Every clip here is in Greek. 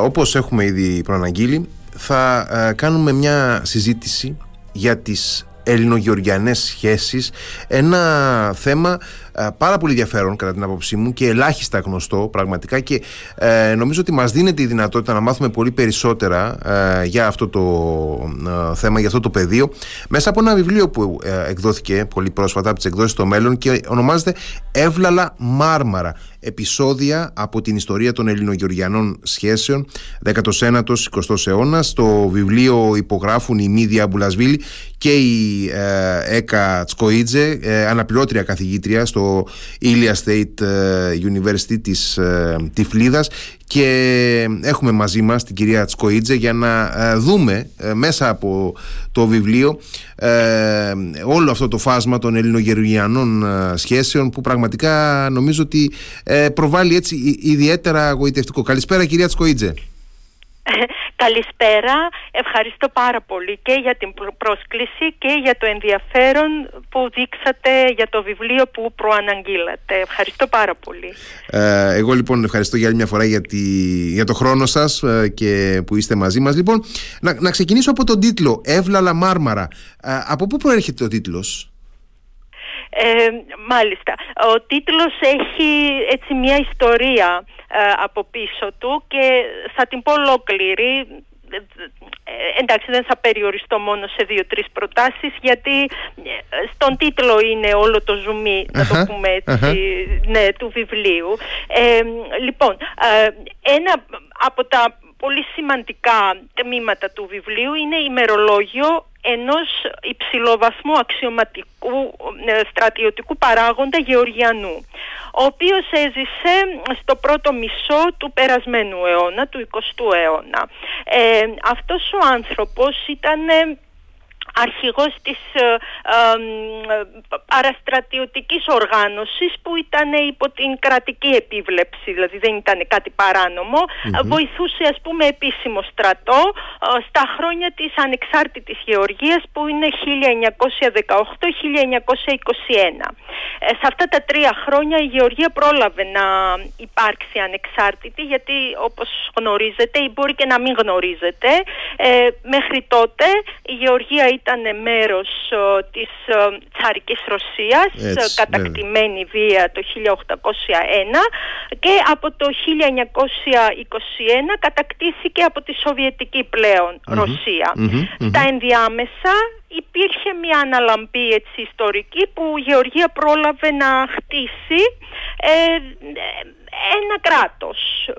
Όπως έχουμε ήδη προαναγγείλει, θα ε, κάνουμε μια συζήτηση για τις ελληνογεωργιανές σχέσεις ένα θέμα ε, πάρα πολύ ενδιαφέρον κατά την άποψή μου και ελάχιστα γνωστό πραγματικά και ε, νομίζω ότι μας δίνεται η δυνατότητα να μάθουμε πολύ περισσότερα ε, για αυτό το θέμα, για αυτό το πεδίο μέσα από ένα βιβλίο που εκδόθηκε πολύ πρόσφατα από τις εκδόσεις στο μέλλον και ονομάζεται Εύλαλα Μάρμαρα επεισόδια από την ιστορία των ελληνογεωργιανών σχέσεων 19ο-20ο αιώνας. Το βιβλίο υπογράφουν η Μίδια Μπουλασβίλη και η ε, Έκα Τσκοίτζε, ε, αναπληρώτρια καθηγήτρια στο Ήλια State ε, University της ε, Τυφλίδας και έχουμε μαζί μας την κυρία Τσκοίτζε για να δούμε μέσα από το βιβλίο όλο αυτό το φάσμα των ελληνογεωργιανών σχέσεων που πραγματικά νομίζω ότι προβάλλει έτσι ιδιαίτερα αγωγητευτικό. Καλησπέρα κυρία Τσκοίτζε. Καλησπέρα. Ευχαριστώ πάρα πολύ και για την πρόσκληση και για το ενδιαφέρον που δείξατε για το βιβλίο που προαναγγείλατε. Ευχαριστώ πάρα πολύ. Ε, εγώ λοιπόν ευχαριστώ για άλλη μια φορά για, τη, για το χρόνο σας ε, και που είστε μαζί μας. Λοιπόν, να, να ξεκινήσω από τον τίτλο «Εύλαλα Μάρμαρα». Ε, από πού προέρχεται ο τίτλος; Ε, μάλιστα. Ο τίτλος έχει έτσι μια ιστορία ε, από πίσω του και θα την πω ολόκληρη. Ε, εντάξει δεν θα περιοριστώ μόνο σε δύο-τρεις προτάσεις γιατί ε, στον τίτλο είναι όλο το ζουμί να το πούμε έτσι ναι, του βιβλίου. Λοιπόν ένα από τα πολύ σημαντικά τμήματα του βιβλίου είναι ημερολόγιο ενός υψηλοβαθμού αξιωματικού στρατιωτικού παράγοντα Γεωργιανού ο οποίος έζησε στο πρώτο μισό του περασμένου αιώνα, του 20ου αιώνα. Ε, αυτός ο άνθρωπος ήταν αρχηγός της ε, ε, παραστρατιωτικής οργάνωσης που ήταν υπό την κρατική επίβλεψη, δηλαδή δεν ήταν κάτι βοηθούσε ας πούμε επίσημο στρατό ε, στα χρόνια της ανεξάρτητης γεωργίας που είναι 1918-1921. Ε, σε αυτά τα τρία χρόνια η Γεωργία πρόλαβε να υπάρξει ανεξάρτητη γιατί όπως γνωρίζετε ή μπορεί και να μην γνωρίζετε ε, μέχρι τότε η Γεωργία ήταν μέρος ε, της ε, τσαρικής Ρωσίας Έτσι, κατακτημένη βία το 1801 και από το 1921 κατακτήθηκε από τη Σοβιετική Ρωσία. Τα ενδιάμεσα υπήρχε μια αναλαμπή έτσι ιστορική που η Γεωργία πρόλαβε να χτίσει ε, ένα κράτος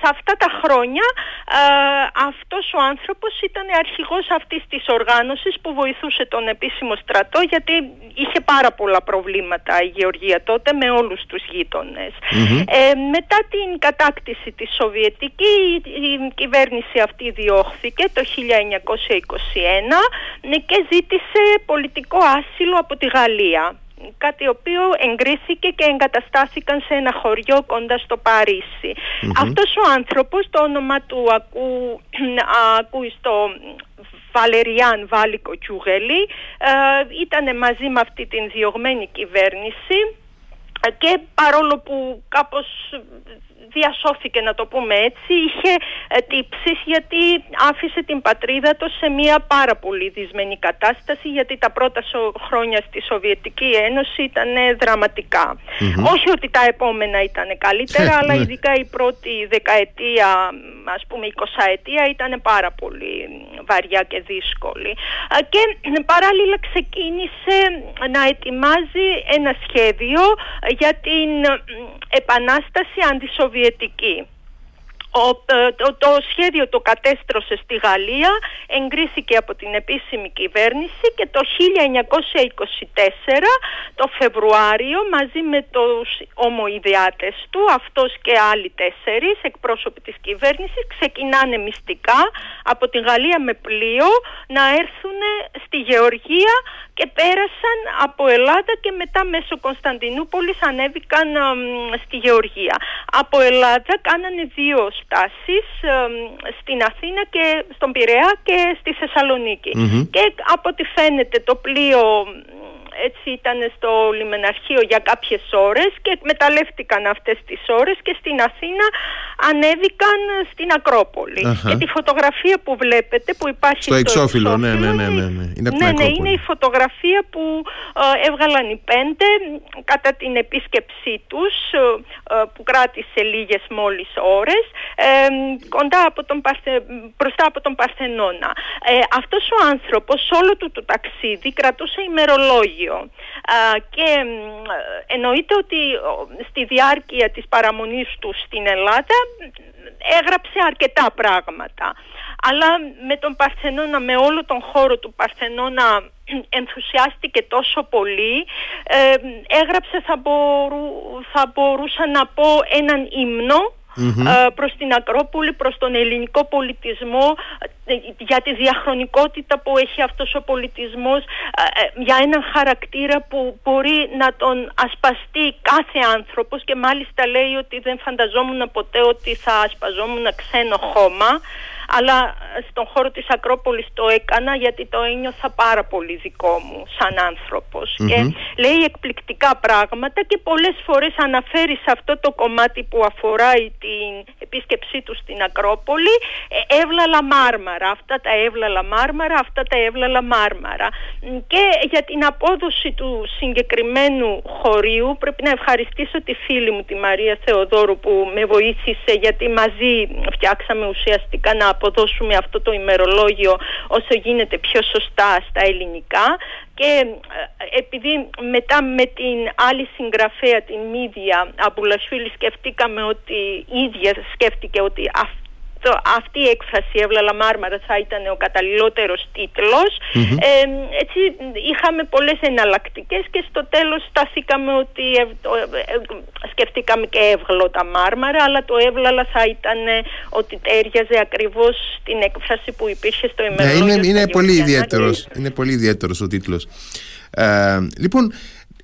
σε αυτά τα χρόνια ε, αυτός ο άνθρωπος ήταν αρχηγός αυτής της οργάνωσης που βοηθούσε τον επίσημο στρατό γιατί είχε πάρα πολλά προβλήματα η Γεωργία τότε με όλους τους γειτονες Ε, μετά την κατάκτηση της Σοβιετική η κυβέρνηση αυτή διώχθηκε το 1921 και ζήτησε πολιτικό άσυλο από τη Γαλλία κάτι οποίο εγκρίθηκε και εγκαταστάθηκαν σε ένα χωριό κοντά στο παρισι Αυτός ο άνθρωπος, το όνομα του ακού, ακούει στο Βαλεριάν Βάλικο Κιουγέλη, ε, ήταν μαζί με αυτή την διωγμένη κυβέρνηση και παρόλο που κάπως διασώθηκε να το πούμε έτσι, είχε ε, τύψεις γιατί άφησε την πατρίδα του σε μια πάρα πολύ δυσμενή κατάσταση γιατί τα πρώτα χρόνια στη Σοβιετική Ένωση ήταν Όχι ότι τα επόμενα ήταν καλύτερα, αλλά ναι. ειδικά η πρώτη δεκαετία, ας πούμε εικοσαετία ήταν πάρα πολύ βαριά και δύσκολη. Και παράλληλα ξεκίνησε να ετοιμάζει ένα σχέδιο για την επανάσταση αντισοβιετική Σοβιετική. Ε, το, το, σχέδιο το κατέστρωσε στη Γαλλία, εγκρίθηκε από την επίσημη κυβέρνηση και το 1924 το Φεβρουάριο μαζί με τους ομοειδεάτες του, αυτός και άλλοι τέσσερις εκπρόσωποι της κυβέρνησης ξεκινάνε μυστικά από τη Γαλλία με πλοίο να έρθουν στη Γεωργία και πέρασαν από Ελλάδα και μετά μέσω Κωνσταντινούπολης ανέβηκαν στη Γεωργία. Από Ελλάδα κάνανε δύο στάσεις στην Αθήνα και στον Πειραιά και στη θεσσαλονικη Και από ό,τι φαίνεται το πλοίο έτσι ήταν στο λιμεναρχείο για κάποιες ώρες και εκμεταλλεύτηκαν αυτές τις ώρες και στην Αθήνα ανέβηκαν στην Ακρόπολη. Και τη φωτογραφία που βλέπετε που υπάρχει στο, εξώφυλλο, ναι, ναι, ναι, ναι, ναι. Είναι, ναι, ναι, είναι η φωτογραφία που ε, έβγαλαν οι πέντε κατά την επίσκεψή τους ε, ε, που κράτησε λίγες μόλις ώρες κοντά από τον μπροστά από τον Παρθενώνα. αυτός ο άνθρωπος όλο του το ταξίδι κρατούσε ημερολόγιο και εννοείται ότι στη διάρκεια της παραμονής του στην Ελλάδα έγραψε αρκετά πράγματα. Αλλά με τον Παρθενώνα, με όλο τον χώρο του Παρθενώνα ενθουσιάστηκε τόσο πολύ ε, έγραψε θα, μπορού, θα μπορούσα να πω έναν ύμνο mm προς την Ακρόπολη, προς τον ελληνικό πολιτισμό ε, για τη διαχρονικότητα που έχει αυτός ο πολιτισμός ε, για έναν χαρακτήρα που μπορεί να τον ασπαστεί κάθε άνθρωπος και μάλιστα λέει ότι δεν φανταζόμουν ποτέ ότι θα ασπαζόμουν ξένο χώμα αλλά στον χώρο της Ακρόπολης το έκανα γιατί το ένιωθα πάρα πολύ δικό μου σαν ανθρωπος και λέει εκπληκτικά πράγματα και πολλές φορές αναφέρει σε αυτό το κομμάτι που αφορά την επίσκεψή του στην Ακρόπολη ε, εύλαλα μάρμαρα, αυτά τα εύλαλα μάρμαρα, αυτά τα εύλαλα μάρμαρα και για την απόδοση του συγκεκριμένου χωρίου πρέπει να ευχαριστήσω τη φίλη μου τη Μαρία Θεοδόρου που με βοήθησε γιατί μαζί φτιάξαμε ουσιαστικά να αποδώσουμε αυτό το ημερολόγιο όσο γίνεται πιο σωστά στα ελληνικά. Και ε, επειδή μετά με την άλλη συγγραφέα την Μίδια Αμπουλασφίλη σκεφτήκαμε ότι η ίδια σκέφτηκε ότι αυτό αυτή η έκφραση «Εύλαλα Μάρμαρα» θα ήταν ο καταλληλότερος Ε, έτσι είχαμε πολλές εναλλακτικές και στο τέλος σταθήκαμε ότι ε, σκεφτήκαμε και «Εύγλωτα Μάρμαρα» αλλά το «Εύλαλα» θα ήταν ότι τέριαζε ακριβώς στην έκφραση που υπήρχε στο ναι, ημερολόγιο. Ναι, είναι, είναι, πολύ ιδιαίτερος, είναι πολύ ιδιαίτερος ο τίτλος. Ε, λοιπόν,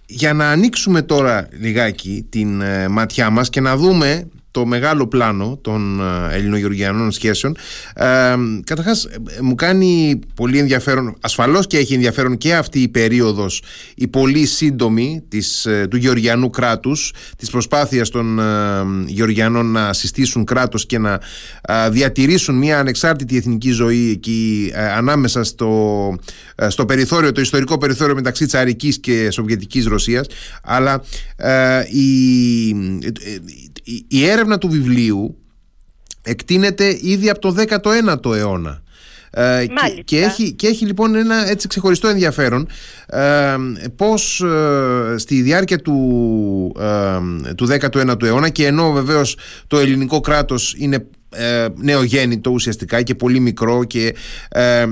για να ανοίξουμε τώρα λιγάκι την ε, ματιά μας και να δούμε το μεγάλο πλάνο των ε, ελληνογεωργιανών σχέσεων. Ε, καταρχάς ε, μου κάνει πολύ ενδιαφέρον, ασφαλώς και έχει ενδιαφέρον και αυτή η περίοδος η πολύ σύντομη της, ε, του γεωργιανού κράτους, της προσπάθειας των γεωργιανών να συστήσουν κράτος και να διατηρήσουν μια ανεξάρτητη εθνική ζωή εκεί ανάμεσα στο, στο περιθώριο, το ιστορικό περιθώριο μεταξύ τσαρικής και σοβιετικής Ρωσίας αλλά η, η έρευνα του βιβλίου εκτείνεται ήδη από το 19ο αιώνα. Ε, και, έχει, και έχει λοιπόν ένα έτσι ξεχωριστό ενδιαφέρον ε, πως ε, στη διάρκεια του, ε, του 19ου αιώνα και ενώ βεβαίως το ελληνικό κράτος είναι ε, νεογέννητο ουσιαστικά και πολύ μικρό και ε,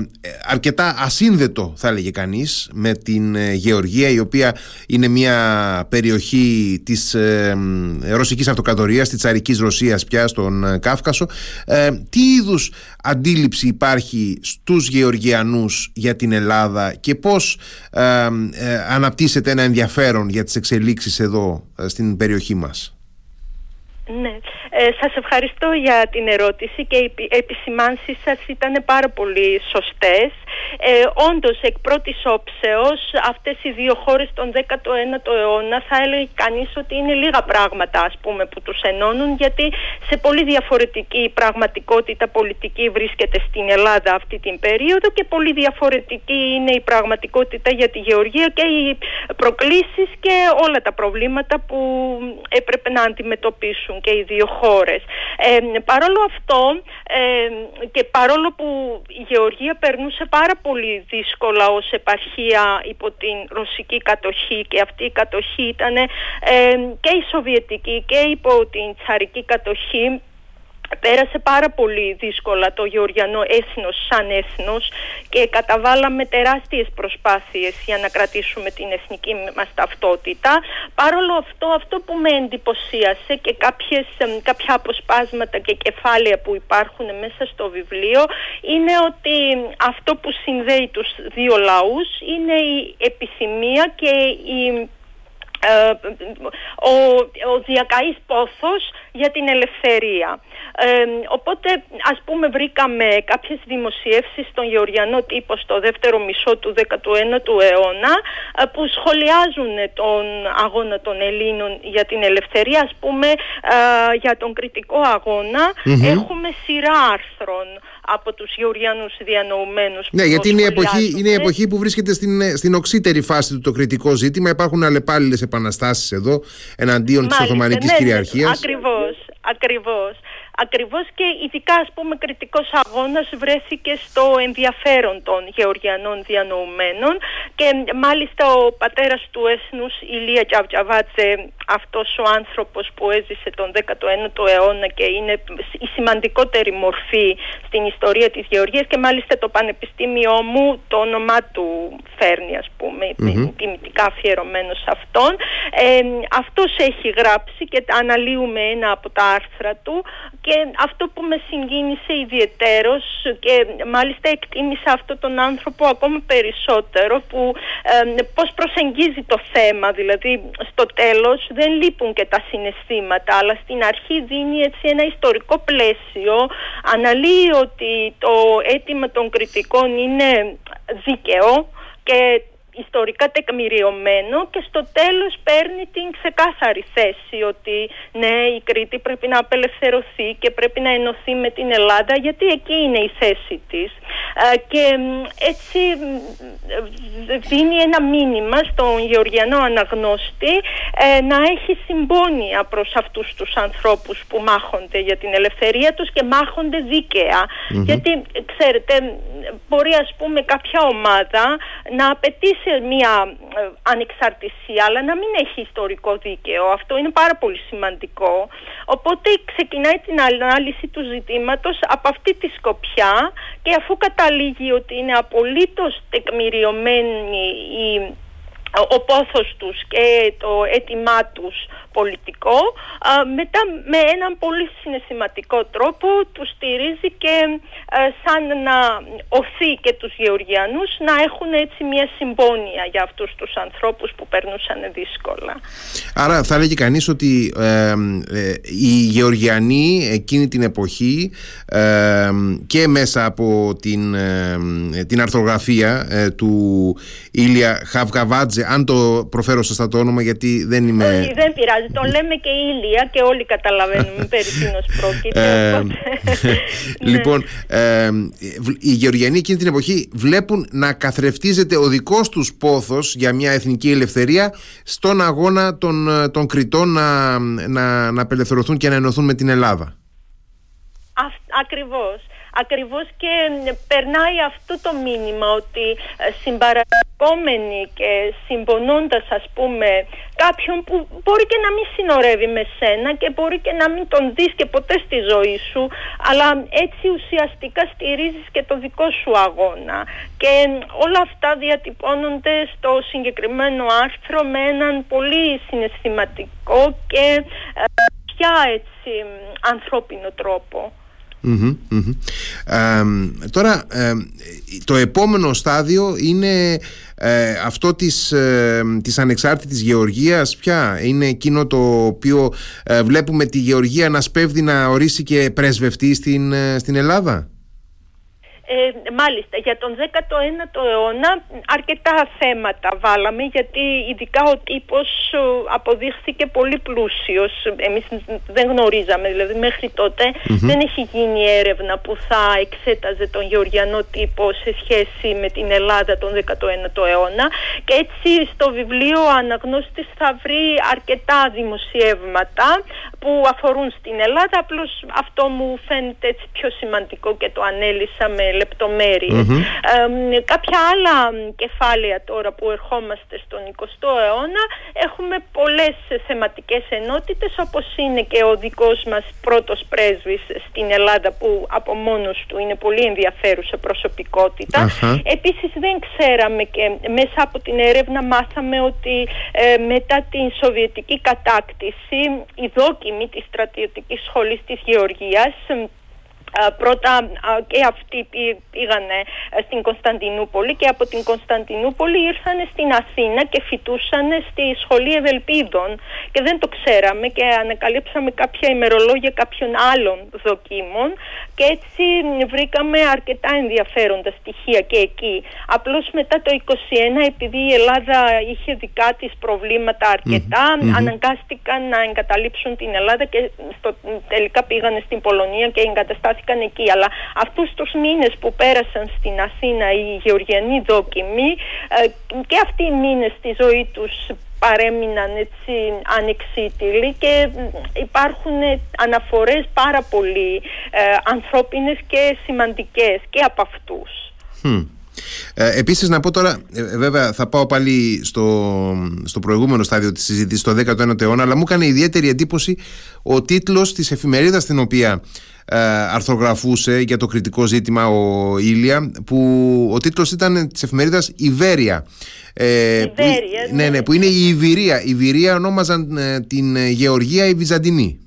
αρκετά ασύνδετο θα έλεγε κανείς με την ε, Γεωργία η οποία είναι μια περιοχή της ε, ρωσικής αυτοκρατορίας της τσαρικής Ρωσίας πια στον ε, Κάφκασο. Τι είδους αντίληψη υπάρχει στους Γεωργιανούς για την Ελλάδα και πώς αναπτύσσεται ένα ενδιαφέρον για τις εξελίξεις εδώ στην περιοχή μας; Ναι, ε, σας ευχαριστώ για την ερώτηση και οι επισημάνσεις σας ήταν πάρα πολύ σωστές. Ε, όντως, εκ πρώτης όψεως, αυτές οι δύο χώρες των 19ο αιώνα θα έλεγε κανείς ότι είναι λίγα πράγματα ας πούμε που τους ενώνουν γιατί σε πολύ διαφορετική πραγματικότητα πολιτική βρίσκεται στην Ελλάδα αυτή την περίοδο και πολύ διαφορετική είναι η πραγματικότητα για τη Γεωργία και οι προκλήσεις και όλα τα προβλήματα που έπρεπε να αντιμετωπίσουν και οι δύο χώρες. Ε, παρόλο αυτό ε, και παρόλο που η Γεωργία περνούσε πάρα πολύ δύσκολα ως επαρχία υπό την ρωσική κατοχή και αυτή η κατοχή ήταν ε, και η σοβιετική και υπό την τσαρική κατοχή πέρασε πάρα πολύ δύσκολα το γεωργιανό έθνος σαν έθνος και καταβάλαμε τεράστιες προσπάθειες για να κρατήσουμε την εθνική μας ταυτότητα. Παρόλο αυτό, αυτό που με εντυπωσίασε και κάποιες, κάποια αποσπάσματα και κεφάλαια που υπάρχουν μέσα στο βιβλίο είναι ότι αυτό που συνδέει τους δύο λαούς είναι η επιθυμία και η ε, ο, ο διακαής πόθος για την ελευθερία. Ε, οπότε ας πούμε βρήκαμε κάποιες δημοσιεύσεις στον Γεωργιανό τύπο στο δεύτερο μισό του 19ου αιώνα ε, που σχολιάζουν τον αγώνα των Ελλήνων για την ελευθερία. Ας πούμε για τον κριτικό έχουμε σειρά άρθρων από τους Γεωργιανούς διανοουμένους Ναι γιατί είναι η, εποχή, είναι η εποχή που βρίσκεται στην, στην οξύτερη φάση του το κριτικό ζήτημα υπάρχουν αλλεπάλληλες επαναστάσεις εδώ εναντίον Μάλιστα, της Οθωμανικής ναι, κυριαρχίας. Ακριβώς, ακριβώς. Ακριβώς και ειδικά ας πούμε κριτικός αγώνας βρέθηκε στο ενδιαφέρον των γεωργιανών διανοουμένων και μάλιστα ο πατέρας του έθνους Ηλία Τζαβτζαβάτζε αυτός ο άνθρωπος που έζησε τον 19ο αιώνα και είναι η σημαντικότερη μορφή στην ιστορία της γεωργίας και μάλιστα το πανεπιστήμιό μου το όνομά του φέρνει ας πούμε mm-hmm. τιμητικά αφιερωμένος σε αυτόν ε, αυτός έχει γράψει και αναλύουμε ένα από τα άρθρα του και αυτό που με συγκίνησε ιδιαιτέρως και μάλιστα εκτίμησα αυτόν τον άνθρωπο ακόμα περισσότερο που ε, πώς προσεγγίζει το θέμα. Δηλαδή στο τέλος δεν λείπουν και τα συναισθήματα αλλά στην αρχή δίνει έτσι ένα ιστορικό πλαίσιο αναλύει ότι το αίτημα των κριτικών είναι δίκαιο και ιστορικά τεκμηριωμένο και στο τέλος παίρνει την ξεκάθαρη θέση ότι ναι η Κρήτη πρέπει να απελευθερωθεί και πρέπει να ενωθεί με την Ελλάδα γιατί εκεί είναι η θέση της. Ε, και έτσι δίνει ένα μήνυμα στον Γεωργιανό αναγνώστη ε, να έχει συμπόνια προς αυτούς τους ανθρώπους που μάχονται για την ελευθερία τους και μάχονται γιατί ξέρετε μπορεί ας πούμε κάποια ομάδα να απαιτήσει μια ε, ανεξαρτησία αλλά να μην έχει ιστορικό δίκαιο. Αυτό είναι πάρα πολύ σημαντικό. Οπότε ξεκινάει την ανάλυση του ζητήματος από αυτή τη σκοπιά και αφού καταλήγει ότι είναι απολύτως τεκμηριωμένη η ο πόθος τους και το αίτημά τους πολιτικό μετά με έναν πολύ συναισθηματικό τρόπο τους στηρίζει και σαν να οθεί και τους Γεωργιανούς να έχουν έτσι μια συμπόνια για αυτούς τους ανθρώπους που περνούσαν δύσκολα. Άρα θα έλεγε κανείς ότι ε, οι Γεωργιανοί εκείνη την εποχή και μέσα από την, την αρθρογραφία ε, του Ήλια Χαβγαβάτζε αν το προφέρω σωστά το όνομα γιατί δεν είμαι... Όχι, δεν πειράζει το λέμε και Ηλία και όλοι καταλαβαίνουμε περί τίνος πρόκειται. Ε, λοιπόν, ε, οι Γεωργιανοί εκείνη την εποχή βλέπουν να καθρεφτίζεται ο δικός τους πόθος για μια εθνική ελευθερία στον αγώνα των, ε, των Κρητών να, να, να απελευθερωθούν και να ενωθούν με την Ελλάδα. ακριβώς ακριβώς και περνάει αυτό το μήνυμα ότι ε, συμπαρακόμενοι και συμπονώντας ας πούμε κάποιον που μπορεί και να μην συνορεύει με σένα και μπορεί και να μην τον δεις και ποτέ στη ζωή σου αλλά έτσι ουσιαστικά στηρίζεις και το δικό σου αγώνα. Και όλα αυτά διατυπώνονται στο συγκεκριμένο άρθρο με έναν πολύ συναισθηματικό και ε, πια έτσι ανθρώπινο τρόπο τώρα το επόμενο στάδιο είναι ε, αυτό της, ε, της ανεξάρτητης γεωργίας πια; Είναι εκείνο το οποίο ε, βλέπουμε τη γεωργία να σπέβδει να ορίσει και πρεσβευτεί στην, στην Ελλάδα; Ε, μάλιστα, για τον 19ο αιώνα αρκετά θέματα βάλαμε γιατί ειδικά ο τύπος αποδείχθηκε πολύ πλούσιος. Εμείς δεν γνωρίζαμε, δηλαδή μέχρι δεν έχει γίνει έρευνα που θα εξέταζε τον γεωργιανό τύπο σε σχέση με την Ελλάδα τον 19ο αιώνα. Και έτσι στο βιβλίο ο αναγνώστης θα βρει αρκετά δημοσιεύματα που αφορούν στην Ελλάδα, απλώς αυτό μου φαίνεται έτσι πιο σημαντικό και το ανέλησα με λεπτομερειες κάποια άλλα κεφάλαια τώρα που ερχόμαστε στον 20ο αιώνα έχουμε πολλές θεματικές ενότητες όπως είναι και ο δικός μας πρώτος πρέσβης στην Ελλάδα που από μόνος του είναι πολύ ενδιαφέρουσα προσωπικότητα. Επίσης δεν ξέραμε και μέσα από την έρευνα μάθαμε ότι ε, μετά την Σοβιετική κατάκτηση η δόκιμη της στρατιωτικής σχολής της Γεωργίας πρώτα και αυτοί πήγανε στην Κωνσταντινούπολη και από την Κωνσταντινούπολη ήρθαν στην Αθήνα και φοιτούσαν στη Σχολή Ευελπίδων. Και δεν το ξέραμε και ανακαλύψαμε κάποια ημερολόγια κάποιων άλλων δοκίμων. Και έτσι βρήκαμε αρκετά ενδιαφέροντα στοιχεία και εκεί. Απλώς μετά το 21 επειδή η Ελλάδα είχε δικά της προβλήματα αναγκάστηκαν να εγκαταλείψουν την Ελλάδα και στο, τελικά πήγανε στην Πολωνία και εγκαταστάθηκαν εκεί. Αλλά αυτούς τους μήνες που πέρασαν στην Αθήνα οι γεωργιανοί δόκιμοι ε, και αυτοί οι μήνες στη ζωή τους παρέμειναν έτσι ανεξίτηλοι και υπάρχουν αναφορές πάρα πολύ ε, ανθρώπινες και σημαντικές και από αυτούς. Ε, επίσης να πω τώρα, ε, βέβαια θα πάω πάλι στο, στο προηγούμενο στάδιο της συζήτησης, στο 19ο αιώνα, αλλά μου έκανε ιδιαίτερη εντύπωση ο τίτλος της εφημερίδας στην οποία ε, αρθρογραφούσε για το κριτικό ζήτημα ο Ήλια που ο τίτλος ήταν της εφημερίδας Ιβέρια. Ε, Ιβέρια, που, ναι. ναι, ναι, που είναι η Ιβυρία η Ιβυρία ονόμαζαν ε, την Γεωργία η Βυζαντινή.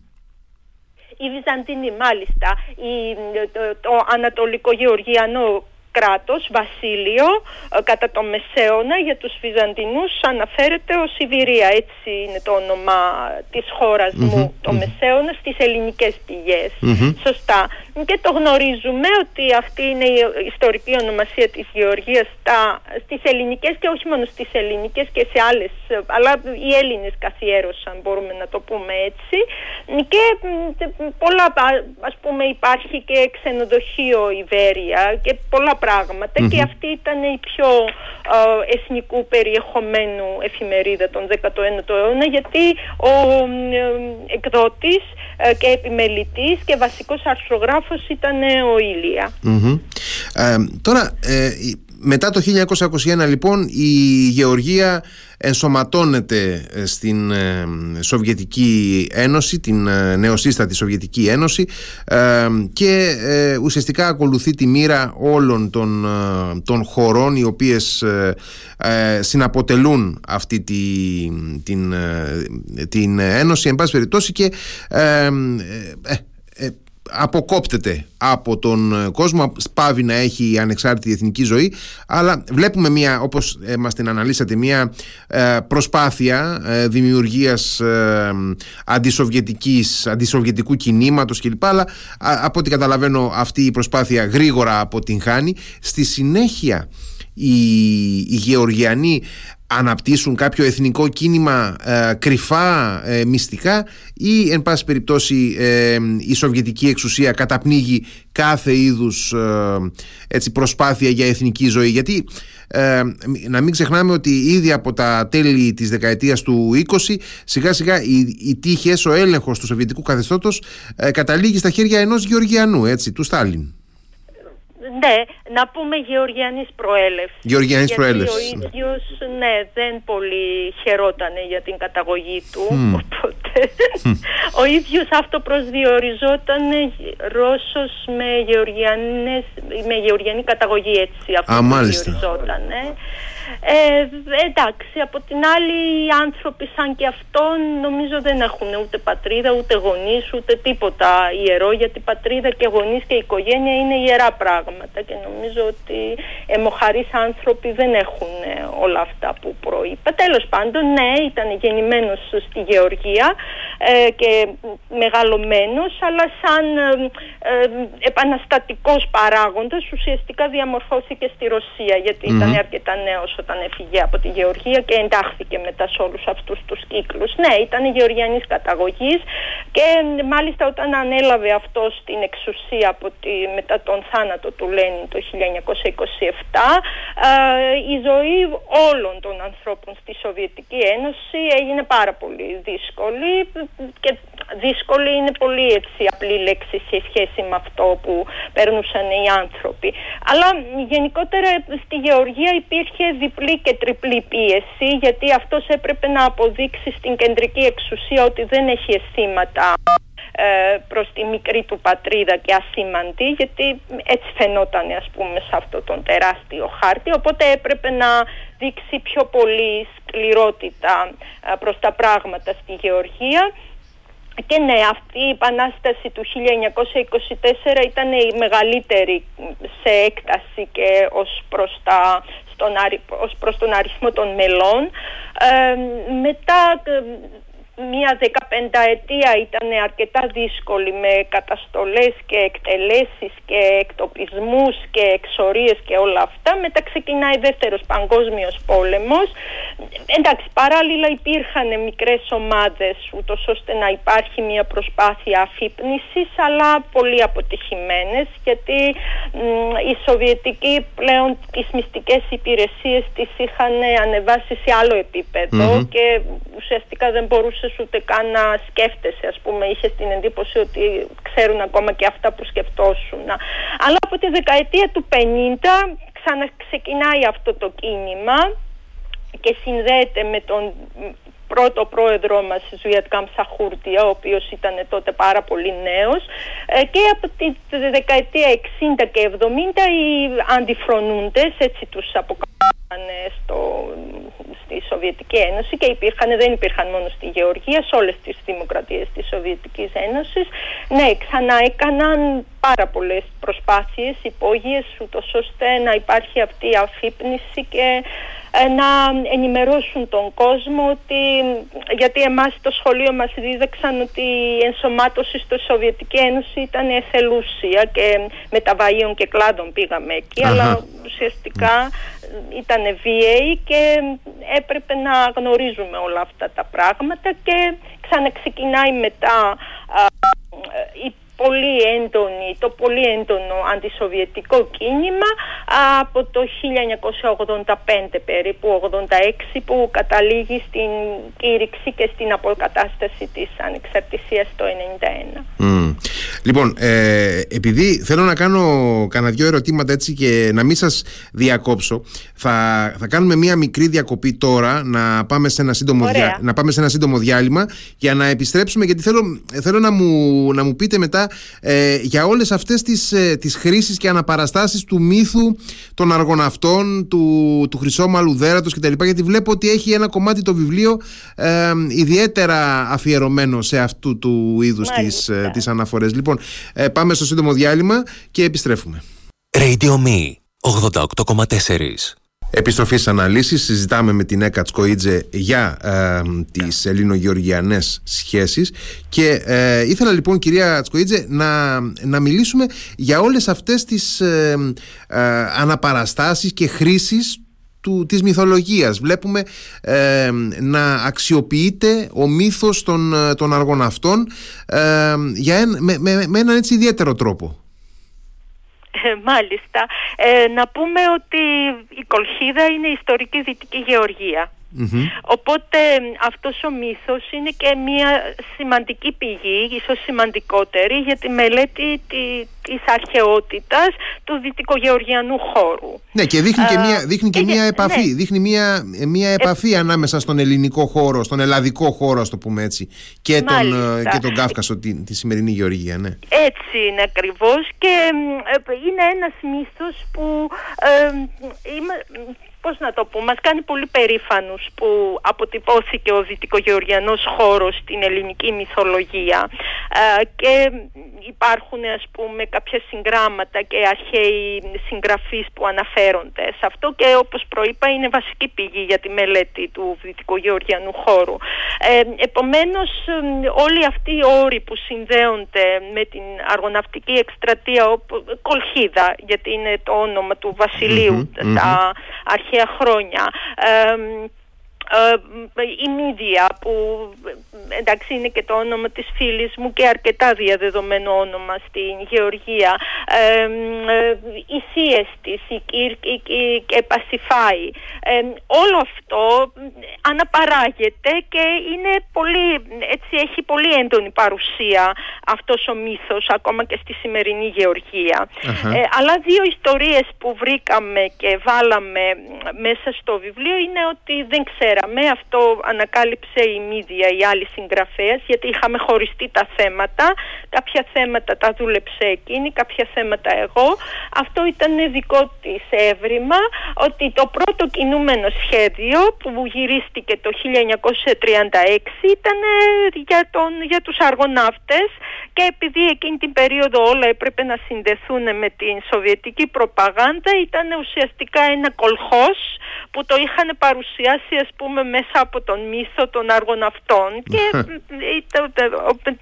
Η Βυζαντινή μάλιστα. Η, το, το Ανατολικό Γεωργιανό κράτος, βασίλειο, ε, κατά το Μεσαίωνα για τους Βυζαντινούς αναφέρεται ως Ιβυρία. Έτσι είναι το όνομα της χωρας μου, το Μεσαίωνα, στις ελληνικές Σωστά. Και το γνωρίζουμε ότι αυτή είναι η ιστορική ονομασία της Γεωργίας στα, στις ελληνικές και όχι μόνο στις ελληνικές και σε άλλες, αλλά οι Έλληνες καθιέρωσαν, μπορούμε να το πούμε έτσι. Και πολλά, ας πούμε, υπάρχει και ξενοδοχείο Ιβέρια και πολλά και αυτή ήταν η πιο εθνικού περιεχομένου εφημερίδα τον 19ο αιώνα γιατί ο ε, εκδότης ε, και επιμελητής και βασικός αρθρογράφος ήταν ο Ήλια. Ε, τώρα μετά το 1921 λοιπόν η Γεωργία ενσωματώνεται ε, στην ε, Σοβιετική Ένωση, την ε, νεοσύστατη Σοβιετική Ένωση και ουσιαστικά ακολουθεί τη μοίρα όλων των, των χωρών οι οποίες συναποτελούν αυτή τη, την, την Ένωση εν πάση περιπτώσει και αποκόπτεται από τον ε, κόσμο, σπάβει να έχει ανεξάρτητη εθνική ζωή, αλλά βλέπουμε μια, όπως ε, μας την αναλύσατε, μια ε, προσπάθεια δημιουργίας αντισοβιετικής, αντισοβιετικού κινήματος κλπ. Αλλά από ό,τι καταλαβαίνω αυτή η προσπάθεια γρήγορα αποτυγχάνει. Στη συνέχεια οι, οι Γεωργιανοί αναπτύσσουν κάποιο εθνικό κίνημα ε, κρυφά, ε, μυστικά ή εν πάση περιπτώσει ε, η σοβιετική εξουσία καταπνίγει κάθε είδους έτσι, προσπάθεια για εθνική ζωή. Γιατί να μην ξεχνάμε ότι ήδη από τα τέλη της δεκαετίας του 20 σιγά σιγά οι, οι τύχες, ο έλεγχος του σοβιετικού καθεστώτος καταλήγει στα χέρια ενός Γεωργιανού, έτσι, του Στάλιν ναι, να πούμε Γεωργιανής προέλευσης. Γεωργιανής προέλευση. Ο ίδιος, ναι, δεν πολύ χαιρότανε για την καταγωγή του. Οπότε, ο ίδιος αυτό προσδιοριζόταν Ρώσος με, με γεωργιανή καταγωγή έτσι. Αυτό Α, μάλιστα. Ε, εντάξει, από την άλλη οι άνθρωποι σαν και αυτόν νομίζω δεν έχουν ούτε πατρίδα, ούτε γονείς, ούτε τίποτα ιερό γιατί πατρίδα και γονείς και οικογένεια είναι ιερά πράγματα και νομίζω ότι εμοχαρείς άνθρωποι δεν έχουν ε, όλα αυτά που προείπα. Τέλος πάντων, ναι, ήταν γεννημένος στη Γεωργία ε, και μεγαλωμένος αλλά σαν ε, ε, επαναστατικός παράγοντας ουσιαστικά διαμορφώθηκε στη Ρωσία ήταν αρκετά νέος όταν έφυγε από τη Γεωργία και εντάχθηκε μετά σε όλους αυτούς τους κύκλους. Ναι, ήταν γεωργιανής καταγωγής και μάλιστα όταν ανέλαβε αυτός στην εξουσία από τη, μετά τον θάνατο του Λένιν το 1927 η ζωή όλων των ανθρώπων στη Σοβιετική Ένωση έγινε πάρα πολύ δύσκολη και δύσκολη είναι πολύ έτσι απλή λέξη σε σχέση με αυτό που παίρνουσαν οι άνθρωποι. Αλλά γενικότερα στη Γεωργία υπήρχε διπλή και τριπλή πίεση γιατί αυτός έπρεπε να αποδείξει στην κεντρική εξουσία ότι δεν έχει αισθήματα ε, προς τη μικρή του πατρίδα και ασήμαντη γιατί έτσι φαινόταν ας πούμε σε αυτό τον τεράστιο χάρτη. Οπότε έπρεπε να δείξει πιο πολύ σκληρότητα ε, προς τα πράγματα στη Γεωργία. Και ναι, αυτή η επανάσταση του 1924 ήταν η μεγαλύτερη σε έκταση και ως προς, τα, στον, ως προς τον αριθμό των μελών. Ε, μετά μία δεκαπενταετία ήταν αρκετά δύσκολη με καταστολές και εκτελέσεις και εκτοπισμούς και εξορίες και όλα αυτά. Μετά ξεκινάει δεύτερος παγκόσμιος πόλεμος. Εντάξει, παράλληλα υπήρχαν μικρές ομάδες ούτως ώστε να υπάρχει μια προσπάθεια αφύπνισης αλλά πολύ αποτυχημένες γιατί οι Σοβιετικοί πλέον τις μυστικές υπηρεσίες τις είχαν ανεβάσει σε άλλο και ουσιαστικά δεν μπορούσε ούτε καν να σκέφτεσαι, ας πούμε, είχες την εντύπωση ότι ξέρουν ακόμα και αυτά που σκεφτόσουν. Αλλά από τη δεκαετία του 50 ξαναξεκινάει αυτό το κίνημα και συνδέεται με τον πρώτο πρόεδρό μας Ζουιατ Καμψαχούρτια ο οποίος ήταν τότε πάρα πολύ νέος ε, και από τη δεκαετία 60 και 70 οι αντιφρονούντες έτσι τους αποκαλούσαν στο στη Σοβιετική Ένωση και υπήρχαν, δεν υπήρχαν μόνο στη Γεωργία, σε όλες τις δημοκρατίες της Σοβιετικής Ένωσης. Ναι, ξανά έκαναν πάρα πολλές προσπάθειες υπόγειες ούτως ώστε να υπάρχει αυτή η αφύπνιση και ε, να ενημερώσουν τον κόσμο ότι, γιατί εμάς στο σχολείο μας δίδαξαν ότι η ενσωμάτωση στο Σοβιετική Ένωση ήταν εθελούσια και με τα βαΐων και κλάδων πήγαμε εκεί αλλά ουσιαστικά ήταν βίαιοι και έπρεπε να γνωρίζουμε όλα αυτά τα πράγματα και ξαναξεκινάει μετά η πολύ έντονη, το πολύ έντονο αντισοβιετικό κίνημα από το 1985 περίπου, 86 που καταλήγει στην κήρυξη και στην αποκατάσταση της ανεξαρτησίας το 1991. Λοιπόν, ε, επειδή θέλω να κάνω κανένα δυο ερωτήματα έτσι και να μην σας διακόψω θα, θα κάνουμε μία μικρή διακοπή τώρα να πάμε, σε ένα σύντομο να πάμε σε ένα σύντομο διάλειμμα για να επιστρέψουμε γιατί θέλω, θέλω να, μου, να μου πείτε μετά ε, για όλες αυτές τις, ε, τις χρήσεις και αναπαραστάσεις του μύθου των αργοναυτών, του, του Χρυσόμαλου Δέρατος κτλ. Γιατί βλέπω ότι έχει ένα κομμάτι το βιβλίο ε, ιδιαίτερα αφιερωμένο σε αυτού του είδους τις, ε, τις αναφορές. Λοιπόν, ε, πάμε στο σύντομο διάλειμμα και επιστρέφουμε. Radio Me 88,4 Επιστροφή στις αναλύσεις. Συζητάμε με την Έκα Τσκοίτζε για ε, τις ελληνογεωργιανές σχέσεις. Και ε, ήθελα λοιπόν κυρία Τσκοίτζε να, να μιλήσουμε για όλες αυτές τις ε, ε, αναπαραστάσεις και χρήσεις του, της μυθολογίας βλέπουμε ε, να αξιοποιείται ο μύθος των, των αργοναυτών για με, με, με έναν έτσι ιδιαίτερο τρόπο ε, μάλιστα. Ε, να πούμε ότι η Κολχίδα είναι ιστορική Δυτική Γεωργία. Οπότε αυτός ο μύθος είναι και μια σημαντική πηγή, ίσως σημαντικότερη για τη μελέτη τη, της αρχαιότητας του δυτικογεωργιανού χώρου. Ναι και δείχνει και μια, δείχνει και μια επαφή, ναι. δείχνει μια, μια επαφή ανάμεσα στον ελληνικό χώρο, στον ελλαδικό χώρο ας το πούμε έτσι και τον, και τον Κάφκασο τη, τη σημερινή Γεωργία. Ναι. Έτσι είναι ακριβώς και ε, είναι ένας μύθος που ε, πώς να το πω, μας κάνει πολύ περήφανους που αποτυπώθηκε ο δυτικογεωργιανός χώρος στην ελληνική μυθολογία ε, και υπάρχουν ας πούμε κάποια συγγράμματα και αρχαίοι συγγραφείς που αναφέρονται σε αυτό και όπως προείπα είναι βασική πηγή για τη μελέτη του δυτικογεωργιανού χώρου. Ε, επομένως όλοι αυτοί οι όροι που συνδέονται με την αργοναυτική εκστρατεία Κολχίδα γιατί είναι το όνομα του βασιλειου τα αρχαία χρόνια. Ε, η Μίδια που εντάξει είναι και το όνομα της φίλης μου και αρκετά διαδεδομένο όνομα στην Γεωργία. Ε, οι θείες της, η Κύρκη και Πασιφάη. Όλο αυτό αναπαράγεται και είναι πολύ, έτσι έχει πολύ έντονη παρουσία αυτός ο μύθος ακόμα και στη σημερινή ε, αλλά δύο ιστορίες που βρήκαμε και βάλαμε μέσα στο βιβλίο είναι ότι δεν ξέρω αναφέραμε, αυτό ανακάλυψε η Μίδια, η άλλη συγγραφέας, γιατί είχαμε χωριστεί τα θέματα. Κάποια θέματα τα δούλεψε εκείνη, κάποια θέματα εγώ. Αυτό ήταν δικό της έβριμα, ότι το πρώτο κινούμενο σχέδιο που γυρίστηκε το 1936 ήταν για, τον, για τους αργοναύτες και επειδή εκείνη την περίοδο όλα έπρεπε να συνδεθούν με την σοβιετική προπαγάνδα ήταν ουσιαστικά ένα κολχός που το είχαν παρουσιάσει ας πούμε μέσα από τον μύθο των αργοναυτών και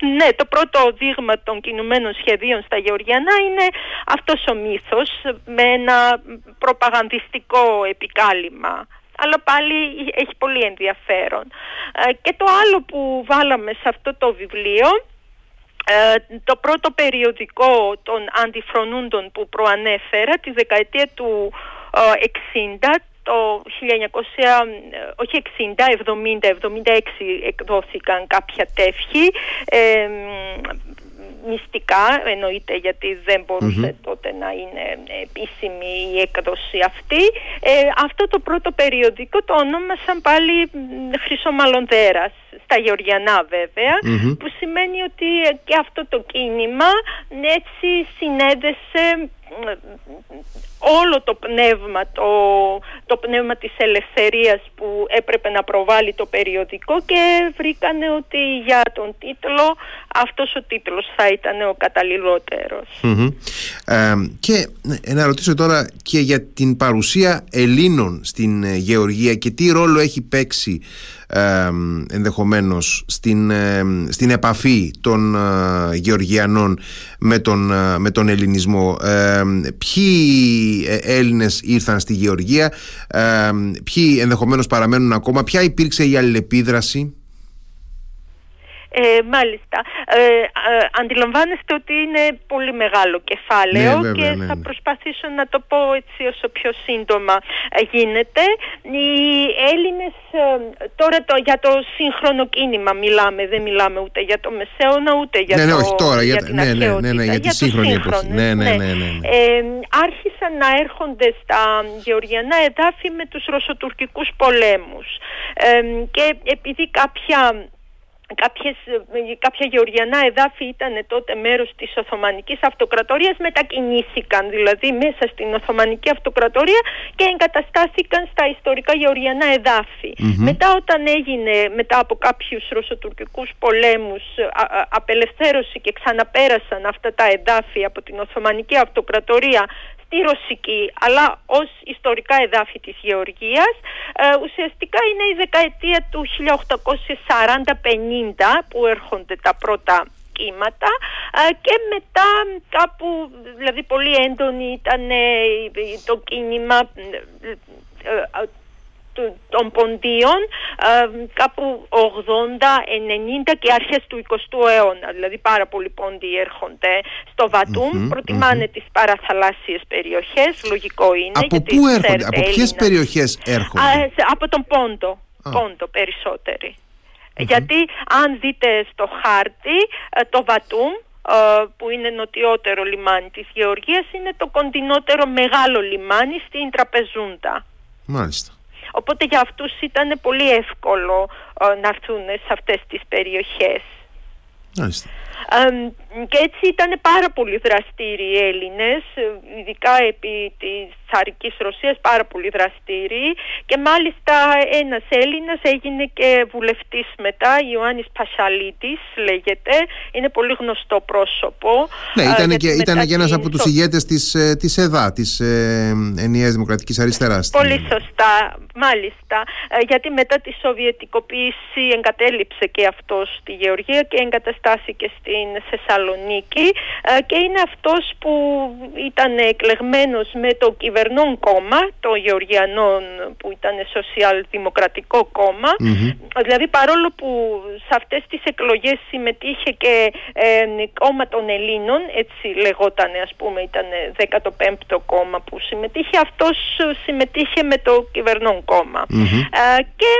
ναι, το πρώτο δείγμα των κινουμένων σχεδίων στα Γεωργιανά είναι αυτός ο μύθος με ένα προπαγανδιστικό επικάλυμα αλλά πάλι έχει πολύ ενδιαφέρον. Ε, και το άλλο που βάλαμε σε αυτό το βιβλίο ε, το πρώτο περιοδικό των αντιφρονούντων που προανέφερα τη δεκαετία του 60 ε, το 1900, όχι 60, 70, 76 εκδόθηκαν κάποια τεύχη μυστικά εννοείται γιατί δεν μπορουσε τότε να είναι επίσημη η έκδοση αυτή. Ε, αυτό το πρώτο περιοδικό το ονόμασαν πάλι Χρυσομαλονδέρας στα Γεωργιανά που σημαίνει ότι και αυτό το κίνημα έτσι συνέδεσε όλο το πνεύμα, το, το πνεύμα της ελευθερίας που έπρεπε να προβάλλει το περιοδικό και βρήκανε ότι για τον τίτλο αυτός ο τίτλος θα ήταν ο καταλληλότερος. Ε, και να ρωτήσω τώρα και για την παρουσία Ελλήνων στην ε, Γεωργία και τι ρόλο έχει παίξει ε, ενδεχομένως στην, στην επαφή των ε, Γεωργιανών με τον, ε, με τον ελληνισμό. Ποιοι Έλληνες ήρθαν στη Γεωργία ποιοι ενδεχομένως παραμένουν ακόμα ποια υπήρξε η αλληλεπίδραση; Ε, μάλιστα. Ε, ε, αντιλαμβάνεστε ότι είναι πολύ μεγάλο κεφάλαιο ναι, και ναι, θα ναι. προσπαθήσω να το πω έτσι όσο πιο σύντομα ε, γίνεται. Οι Έλληνες, τώρα το, για το σύγχρονο κίνημα μιλάμε, δεν μιλάμε ούτε για το Μεσαίωνα ούτε για, ναι, το, όχι, τώρα, για, για, την ναι, ναι, αρχαιότητα. ναι, ναι, για τη σύγχρονη εποχή. Ναι, ναι, ναι, ναι, άρχισαν να έρχονται στα γεωργιανά εδάφη με τους ρωσοτουρκικούς πολέμους και επειδή κάποια Κάποιες, κάποια γεωργιανά εδάφη ήταν τότε μέρος της Οθωμανικής Αυτοκρατορίας μετακινήθηκαν δηλαδή μέσα στην Οθωμανική Αυτοκρατορία και εγκαταστάθηκαν στα ιστορικά γεωργιανά μετά όταν έγινε μετά από κάποιους ρωσοτουρκικούς πολέμους απελευθέρωση και ξαναπέρασαν αυτά τα εδάφη από την Οθωμανική Αυτοκρατορία στη Ρωσική αλλά ως ιστορικά εδάφη της Γεωργίας ε, ουσιαστικά είναι η δεκαετία του 1840-50 που έρχονται τα πρώτα κύματα ε, και μετά κάπου δηλαδή πολύ έντονη ήταν ε, το κίνημα των ποντίων κάπου 80, 90 και αρχές του 20ου αιώνα. Δηλαδή πάρα πολλοί πόντιοι έρχονται στο βατουμ προτιμανε τις παραθαλάσσιες περιοχές, λογικό είναι. Από πού έρχονται, από ποιες περιοχές έρχονται; από τον Πόντο, Πόντο περισσότεροι. Γιατί αν δείτε στο χάρτη ε, το Βατούμ ε, που είναι νοτιότερο λιμάνι της Γεωργίας είναι το κοντινότερο μεγάλο λιμάνι στην Τραπεζούντα. Μάλιστα. Οπότε για αυτούς ήταν πολύ εύκολο ε, να έρθουν σε αυτές τις περιοχές. Και έτσι ήταν πάρα πολύ δραστήριοι οι Έλληνες, ειδικά επί της Τσαρικής Ρωσίας πάρα πολύ δραστήριοι και μάλιστα ένας Έλληνας έγινε και βουλευτής μετά, Ιωάννης Πασαλίτης λέγεται, είναι πολύ γνωστό πρόσωπο. Ναι, ήταν και, ήταν και ένας από τους ηγέτες της, ε, της ΕΔΑ, της ε, Ενιαίας Δημοκρατικής Αριστεράς. Πολύ σωστά, μάλιστα, ε, γιατί μετά τη Σοβιετικοποίηση εγκατέλειψε και αυτός τη Γεωργία και εγκαταστάθηκε στην Θεσσαλονίκη ε, και είναι αυτός που ήταν εκλεγμένος με το κυβερνητικό κυβερνών κόμμα, το Γεωργιανών που ήταν σοσιαλδημοκρατικό δηλαδή παρόλο που σε αυτές τις εκλογές συμμετείχε και ε, κόμμα των Ελλήνων, έτσι λεγόταν ας πούμε, ήταν 15ο κόμμα που συμμετείχε, αυτός συμμετείχε με το κυβερνών ε, και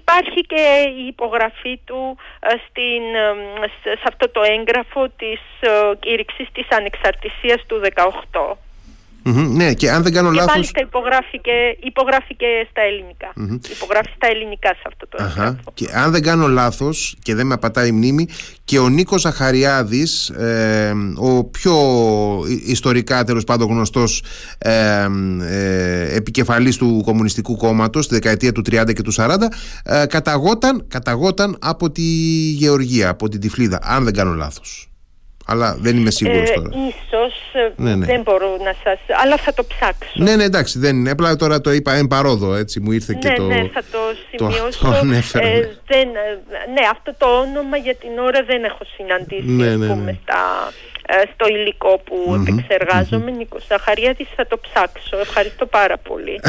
υπάρχει και η υπογραφή του ε, στην, σε αυτό το έγγραφο της κήρυξης της ανεξαρτησίας του 18. ναι, και αν δεν κάνω και λάθος... μάλιστα υπογράφηκε, υπογράφηκε στα ελληνικα Υπογράφει στα ελληνικά σε αυτό το έγγραφο. Και αν δεν κάνω λάθος και δεν με απατάει η μνήμη και ο Νίκος Ζαχαριάδης, ε, ο πιο ιστορικά τέλος πάντων γνωστός ε, ε, επικεφαλής του Κομμουνιστικού Κόμματος στη δεκαετία του 30 και του 40 ε, καταγόταν, καταγόταν από τη Γεωργία, από την Τυφλίδα, αν δεν κάνω λάθος αλλά δεν είμαι σίγουρος ε, τώρα. Ίσως, ε, ναι, ναι. δεν μπορώ να σας... αλλά θα το ψάξω. Ναι, ναι, εντάξει, δεν είναι. Απλά τώρα το είπα εν παρόδο, έτσι, μου ήρθε και ναι, το... Ναι, θα το σημειώσω. Το, ε, δεν, ναι, αυτό το όνομα για την ώρα δεν έχω συναντήσει, ναι, ναι, ναι. στα ε, στο υλικό που mm-hmm, επεξεργάζομαι. Mm-hmm. Νίκος Ζαχαριάδης θα το ψάξω. Ευχαριστώ πάρα πολύ.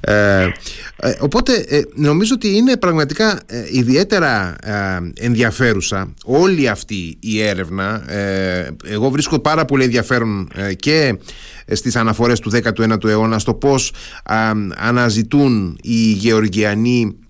ε, ε, οπότε ε, νομίζω ότι είναι πραγματικά ιδιαίτερα ενδιαφέρουσα όλη αυτή η έρευνα. εγώ βρίσκω πάρα πολύ ενδιαφέρον και στις αναφορές του 19ου αιώνα στο πώς αναζητούν οι Γεωργιανοί ε, τη,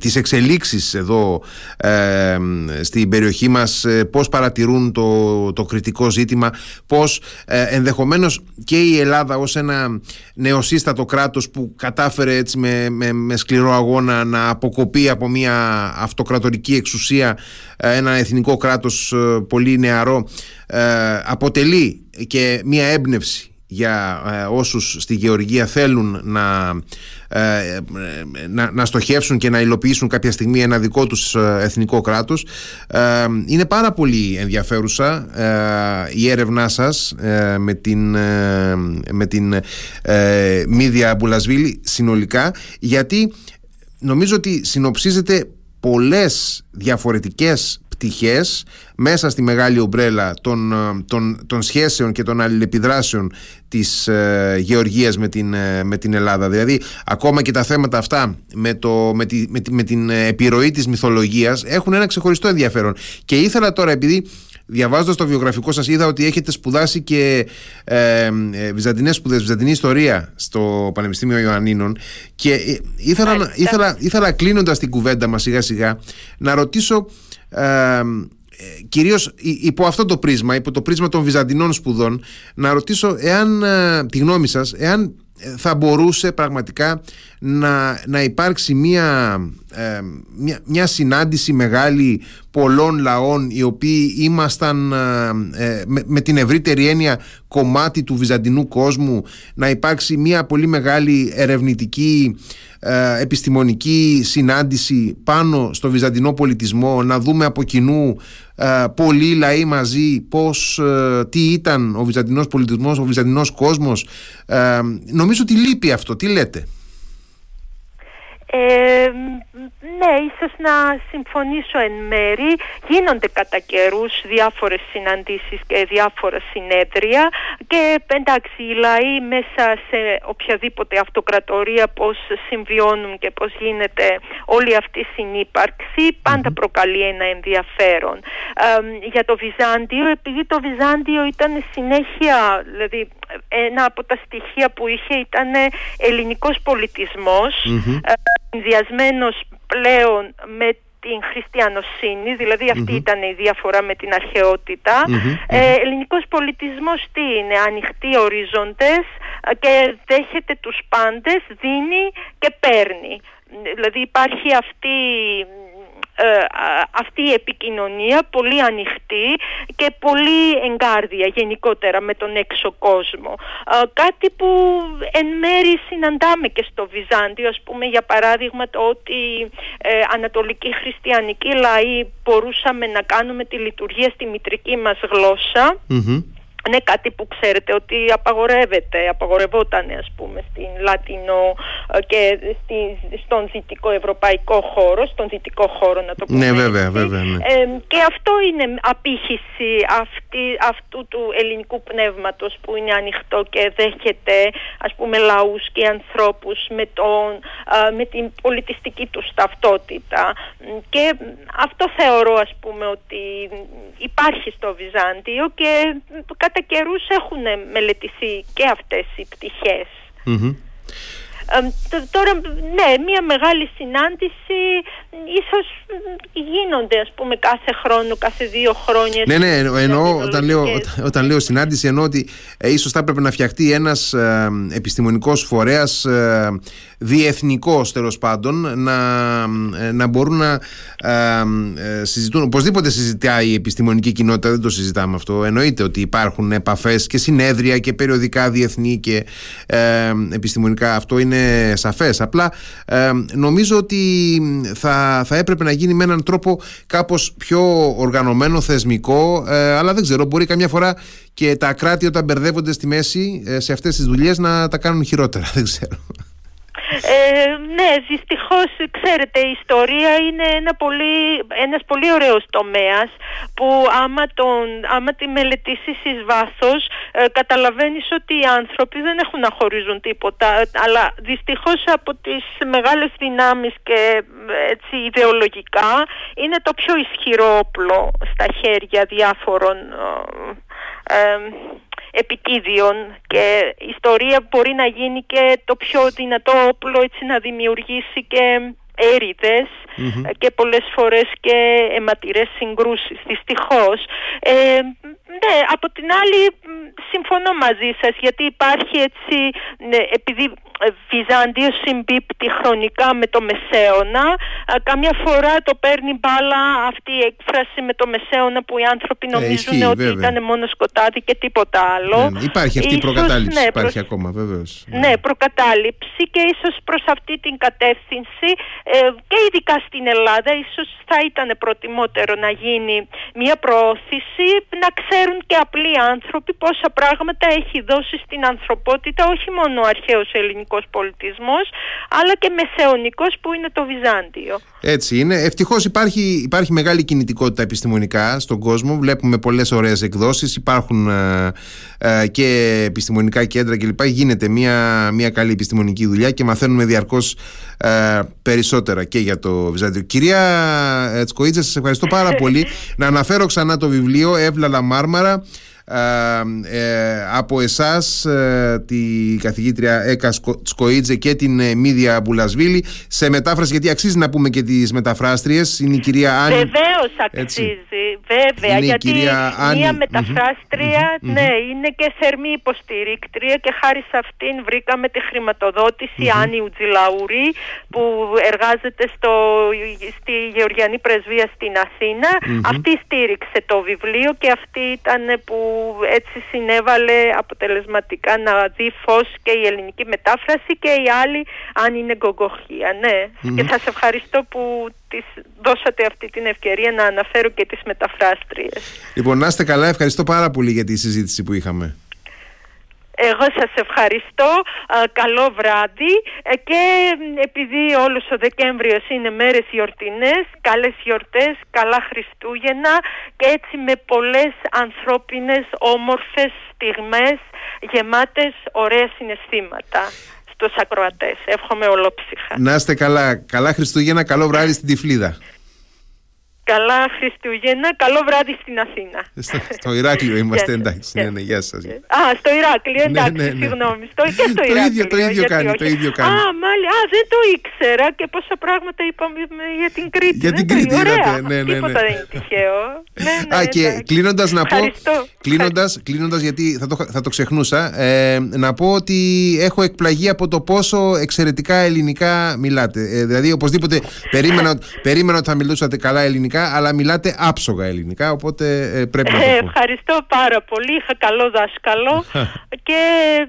τις εξελίξεις εδώ ε, στην περιοχή μας ε, πώς παρατηρούν το, το κριτικό ζήτημα πώς ε, ενδεχομένως και η Ελλάδα ως ένα νεοσύστατο κράτος που κατάφερε έτσι με, με, με σκληρό αγώνα να αποκοπεί από μια αυτοκρατορική εξουσία ένα εθνικό κράτος πολύ νεαρό αποτελεί και μια έμπνευση για ε, όσους στη Γεωργία θέλουν να, ε, να, να, στοχεύσουν και να υλοποιήσουν κάποια στιγμή ένα δικό τους ε, εθνικό κράτος. Είναι πάρα πολύ ενδιαφέρουσα η έρευνά σας με την, με την Μίδια Μπουλασβίλη συνολικά γιατί νομίζω ότι συνοψίζεται πολλές διαφορετικές πτυχές μέσα στη μεγάλη ομπρέλα των, των, των σχέσεων και των αλληλεπιδράσεων της ε, Γεωργίας με την, ε, με την Ελλάδα. Δηλαδή ακόμα και τα θέματα αυτά με, το, με, τη, με, την επιρροή της μυθολογίας έχουν ένα ξεχωριστό ενδιαφέρον. Και ήθελα τώρα επειδή διαβάζοντας το βιογραφικό σας είδα ότι έχετε σπουδάσει και ε, ε βυζαντινές σπουδές, βυζαντινή ιστορία στο Πανεπιστήμιο Ιωαννίνων και ε, ήθελα, ήθελα, ήθελα κλείνοντας την κουβέντα μας σιγά σιγά να ρωτήσω ε, κυρίως υπό αυτό το πρίσμα, υπό το πρίσμα των βυζαντινών σπουδών, να ρωτήσω εάν, ε, τη γνώμη σας, εάν θα μπορούσε πραγματικά να, να υπάρξει μια, ε, μια, μια συνάντηση μεγάλη πολλών λαών οι οποίοι ήμασταν ε, με, την ευρύτερη έννοια κομμάτι του βυζαντινού κόσμου να υπάρξει μια πολύ μεγάλη ερευνητική ε, επιστημονική συνάντηση πάνω στο βυζαντινό πολιτισμό να δούμε από κοινού ε, πολλοί λαοί μαζί πώς, ε, τι ήταν ο βυζαντινός πολιτισμός, ο βυζαντινός κόσμος. Νομίζω ότι λείπει αυτό, τι λέτε; Ε, ναι, ίσως να συμφωνήσω εν μέρη. Γίνονται κατά καιρούς διάφορες συναντήσεις και διάφορα συνέδρια και εντάξει οι λαοί μέσα σε οποιαδήποτε αυτοκρατορία πώς συμβιώνουν και πώς γίνεται όλη αυτή η συνύπαρξη προκαλεί ένα ενδιαφέρον. για το Βυζάντιο, επειδή το Βυζάντιο ήταν συνέχεια, δηλαδή ένα από τα στοιχεία που είχε ήταν ελληνικός συνδυασμένος πλέον με την χριστιανοσύνη, δηλαδή ήταν η διαφορά με την αρχαιότητα. Ε, ελληνικός πολιτισμός τι είναι, ανοιχτοί ορίζοντες ε, και δέχεται τους πάντες, δίνει και παίρνει. Δηλαδή υπάρχει αυτή ε, αυτή η επικοινωνία πολύ ανοιχτή και πολύ εγκάρδια γενικότερα με τον έξω κόσμο. κάτι που εν μέρη συναντάμε και στο Βυζάντιο, ας πούμε για παράδειγμα το ότι ε, ανατολικοί χριστιανικοί λαοί μπορούσαμε να κάνουμε τη λειτουργία στη μητρική μας γλωσσα είναι κάτι που ξέρετε ότι απαγορεύεται, απαγορευόταν ας πούμε στην Λατινό ε, και στη, στον δυτικό ευρωπαϊκό χώρο, στον δυτικό χώρο να το πούμε. Ναι βέβαια, βέβαια. Ναι. Ε, και αυτό είναι απήχηση αυτή, αυτού του ελληνικού πνεύματος που είναι ανοιχτό και δέχεται ας πούμε λαούς και ανθρώπους με, τον, με την πολιτιστική τους ταυτότητα και αυτό θεωρώ ας πούμε ότι υπάρχει στο Βυζάντιο και κατά καιρούς έχουν μελετηθεί και αυτές οι πτυχές. τώρα, ναι, μια μεγάλη συνάντηση ίσως γίνονται ας πούμε κάθε χρόνο, κάθε δύο χρόνια. Ναι, ναι, εννοώ όταν λέω, όταν, λέω συνάντηση εννοώ ότι ε, ίσως θα έπρεπε να φτιαχτεί ένας ε, επιστημονικός φορέας ε, διεθνικός τέλος πάντων να, ε, να μπορούν να ε, ε, συζητούν. Οπωσδήποτε συζητάει η επιστημονική κοινότητα, δεν το συζητάμε αυτό. Εννοείται ότι υπάρχουν επαφές και συνέδρια και περιοδικά διεθνή και επιστημονικά. Αυτό είναι σαφές. Απλά νομίζω ότι θα, θα έπρεπε να γίνει με έναν τρόπο κάπως πιο οργανωμένο, θεσμικό, αλλά δεν ξέρω, μπορεί καμιά φορά και τα κράτη όταν μπερδεύονται στη μέση σε αυτές τις δουλειές να τα κάνουν χειρότερα, δεν ξέρω. Ε, ναι, δυστυχώς ξέρετε η ιστορία είναι ένα πολύ, ένας πολύ ωραίος τομέας που άμα, τον, άμα τη μελετήσεις εις βάθος ε, καταλαβαίνεις ότι οι άνθρωποι δεν έχουν να χωρίζουν τίποτα. Αλλά δυστυχώς από τις μεγάλες δυνάμεις και έτσι ιδεολογικά είναι το πιο ισχυρό όπλο στα χέρια διάφορων ε, ε επιτίδιων και η ιστορία μπορεί να γίνει και το πιο δυνατό όπλο έτσι να δημιουργήσει και εριδες και πολλές φορές και αιματηρές συγκρούσεις. Δυστυχώς. Ε, ναι από την άλλη συμφωνώ μαζί σας γιατί υπάρχει έτσι ναι, επειδή Βυζάντιο συμπίπτει χρονικά με το Μεσαίωνα. Καμιά φορά το παίρνει μπάλα αυτή η έκφραση με το Μεσαίωνα που οι άνθρωποι ε, νομίζουν ότι ήταν μόνο σκοτάδι και τίποτα άλλο. Ναι, ναι. υπάρχει αυτή η προκατάληψη, ναι, υπάρχει ακόμα βεβαίως. Ναι, προκατάληψη και ίσως προς αυτή την κατεύθυνση ε, και ειδικά στην Ελλάδα ίσως θα ήταν προτιμότερο να γίνει μια προώθηση να ξέρουν και απλοί άνθρωποι πόσα πράγματα έχει δώσει στην ανθρωπότητα όχι μόνο ο αρχαίος ελληνικός ελληνικός πολιτισμός αλλά και μεσαιωνικός που είναι το Βυζάντιο. Έτσι είναι. Ευτυχώς υπάρχει, υπάρχει μεγάλη κινητικότητα επιστημονικά στον κόσμο. Βλέπουμε πολλές ωραίες εκδόσεις. Υπάρχουν ε, ε, και επιστημονικά κέντρα κλπ. Γίνεται μια, μια καλή επιστημονική δουλειά και μαθαίνουμε διαρκώς ε, περισσότερα και για το Βυζάντιο. Κυρία Τσκοίτσα, σας ευχαριστώ πάρα πολύ. Να αναφέρω ξανά το βιβλίο Εύλαλα Μάρμαρα ε, από εσάς ε, τη καθηγήτρια Έκα Σκοίτζε και την ε, Μίδια Μπουλασβίλη. Σε μετάφραση γιατί αξίζει να πούμε και τις μεταφράστριες. Είναι η κυρία Άννη Βεβαίως αξίζει βέβαια είναι γιατί μία μεταφραστρια ναι είναι και θερμή υποστηρίκτρια και χάρη σε αυτήν βρήκαμε τη χρηματοδότηση Άννη Ουτζιλαουρή που εργάζεται στο, στη Γεωργιανή Πρεσβεία στην Αθήνα. Αυτή στήριξε το βιβλίο και αυτή ήταν που έτσι συνέβαλε αποτελεσματικά να δει φως και η ελληνική μετάφραση και η άλλη αν είναι γκογκοχία. Ναι. Και σας ευχαριστώ που τις δώσατε αυτή την ευκαιρία να αναφέρω και τις μεταφράστριες. Λοιπόν, να είστε καλά. Ευχαριστώ πάρα πολύ για τη συζήτηση που είχαμε. Εγώ σας ευχαριστώ, καλό βράδυ ε, και επειδή όλος ο Δεκέμβριος είναι μέρες γιορτινές, καλές γιορτές, καλά Χριστούγεννα και έτσι με πολλές ανθρώπινες όμορφες στιγμές γεμάτες ωραία συναισθήματα στους ακροατές. Εύχομαι ολόψυχα. Να είστε καλά. Καλά Χριστούγεννα, καλό βράδυ στην Τυφλίδα. Καλά Χριστούγεννα, καλό βράδυ στην Αθήνα. Στο, στο Ηράκλειο είμαστε, εντάξει. Ναι, ναι, γεια σας. Α, στο Ηράκλειο, ναι, εντάξει, ναι, ναι, συγγνώμη. Στο, και στο το Ηράκλειο. Ίδιο, το ίδιο κάνει, το ίδιο κάνει. Α, μάλιστα, α, δεν το ήξερα και πόσα πράγματα είπαμε για την Κρήτη. Για την Κρήτη, είδατε, ναι, ναι, ναι. Τίποτα δεν είναι τυχαίο. ναι, ναι, α, και κλείνοντας να πω, κλείνοντας, κλείνοντας γιατί θα το, θα το ξεχνούσα, ε, να πω ότι έχω εκπλαγεί από το πόσο εξαιρετικά ελληνικά μιλάτε. Ε, δηλαδή, οπωσδήποτε περίμενα, περίμενα ότι θα μιλούσατε καλά ελληνικά αλλά μιλάτε άψογα ελληνικά, οπότε ε, πρέπει να το πω. Ευχαριστώ πάρα πολύ, είχα καλό δάσκαλο και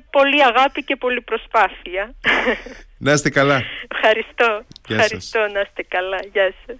πολύ αγάπη και πολύ προσπάθεια. Να είστε καλά. Ευχαριστώ, ευχαριστώ να είστε καλά, γεια σας.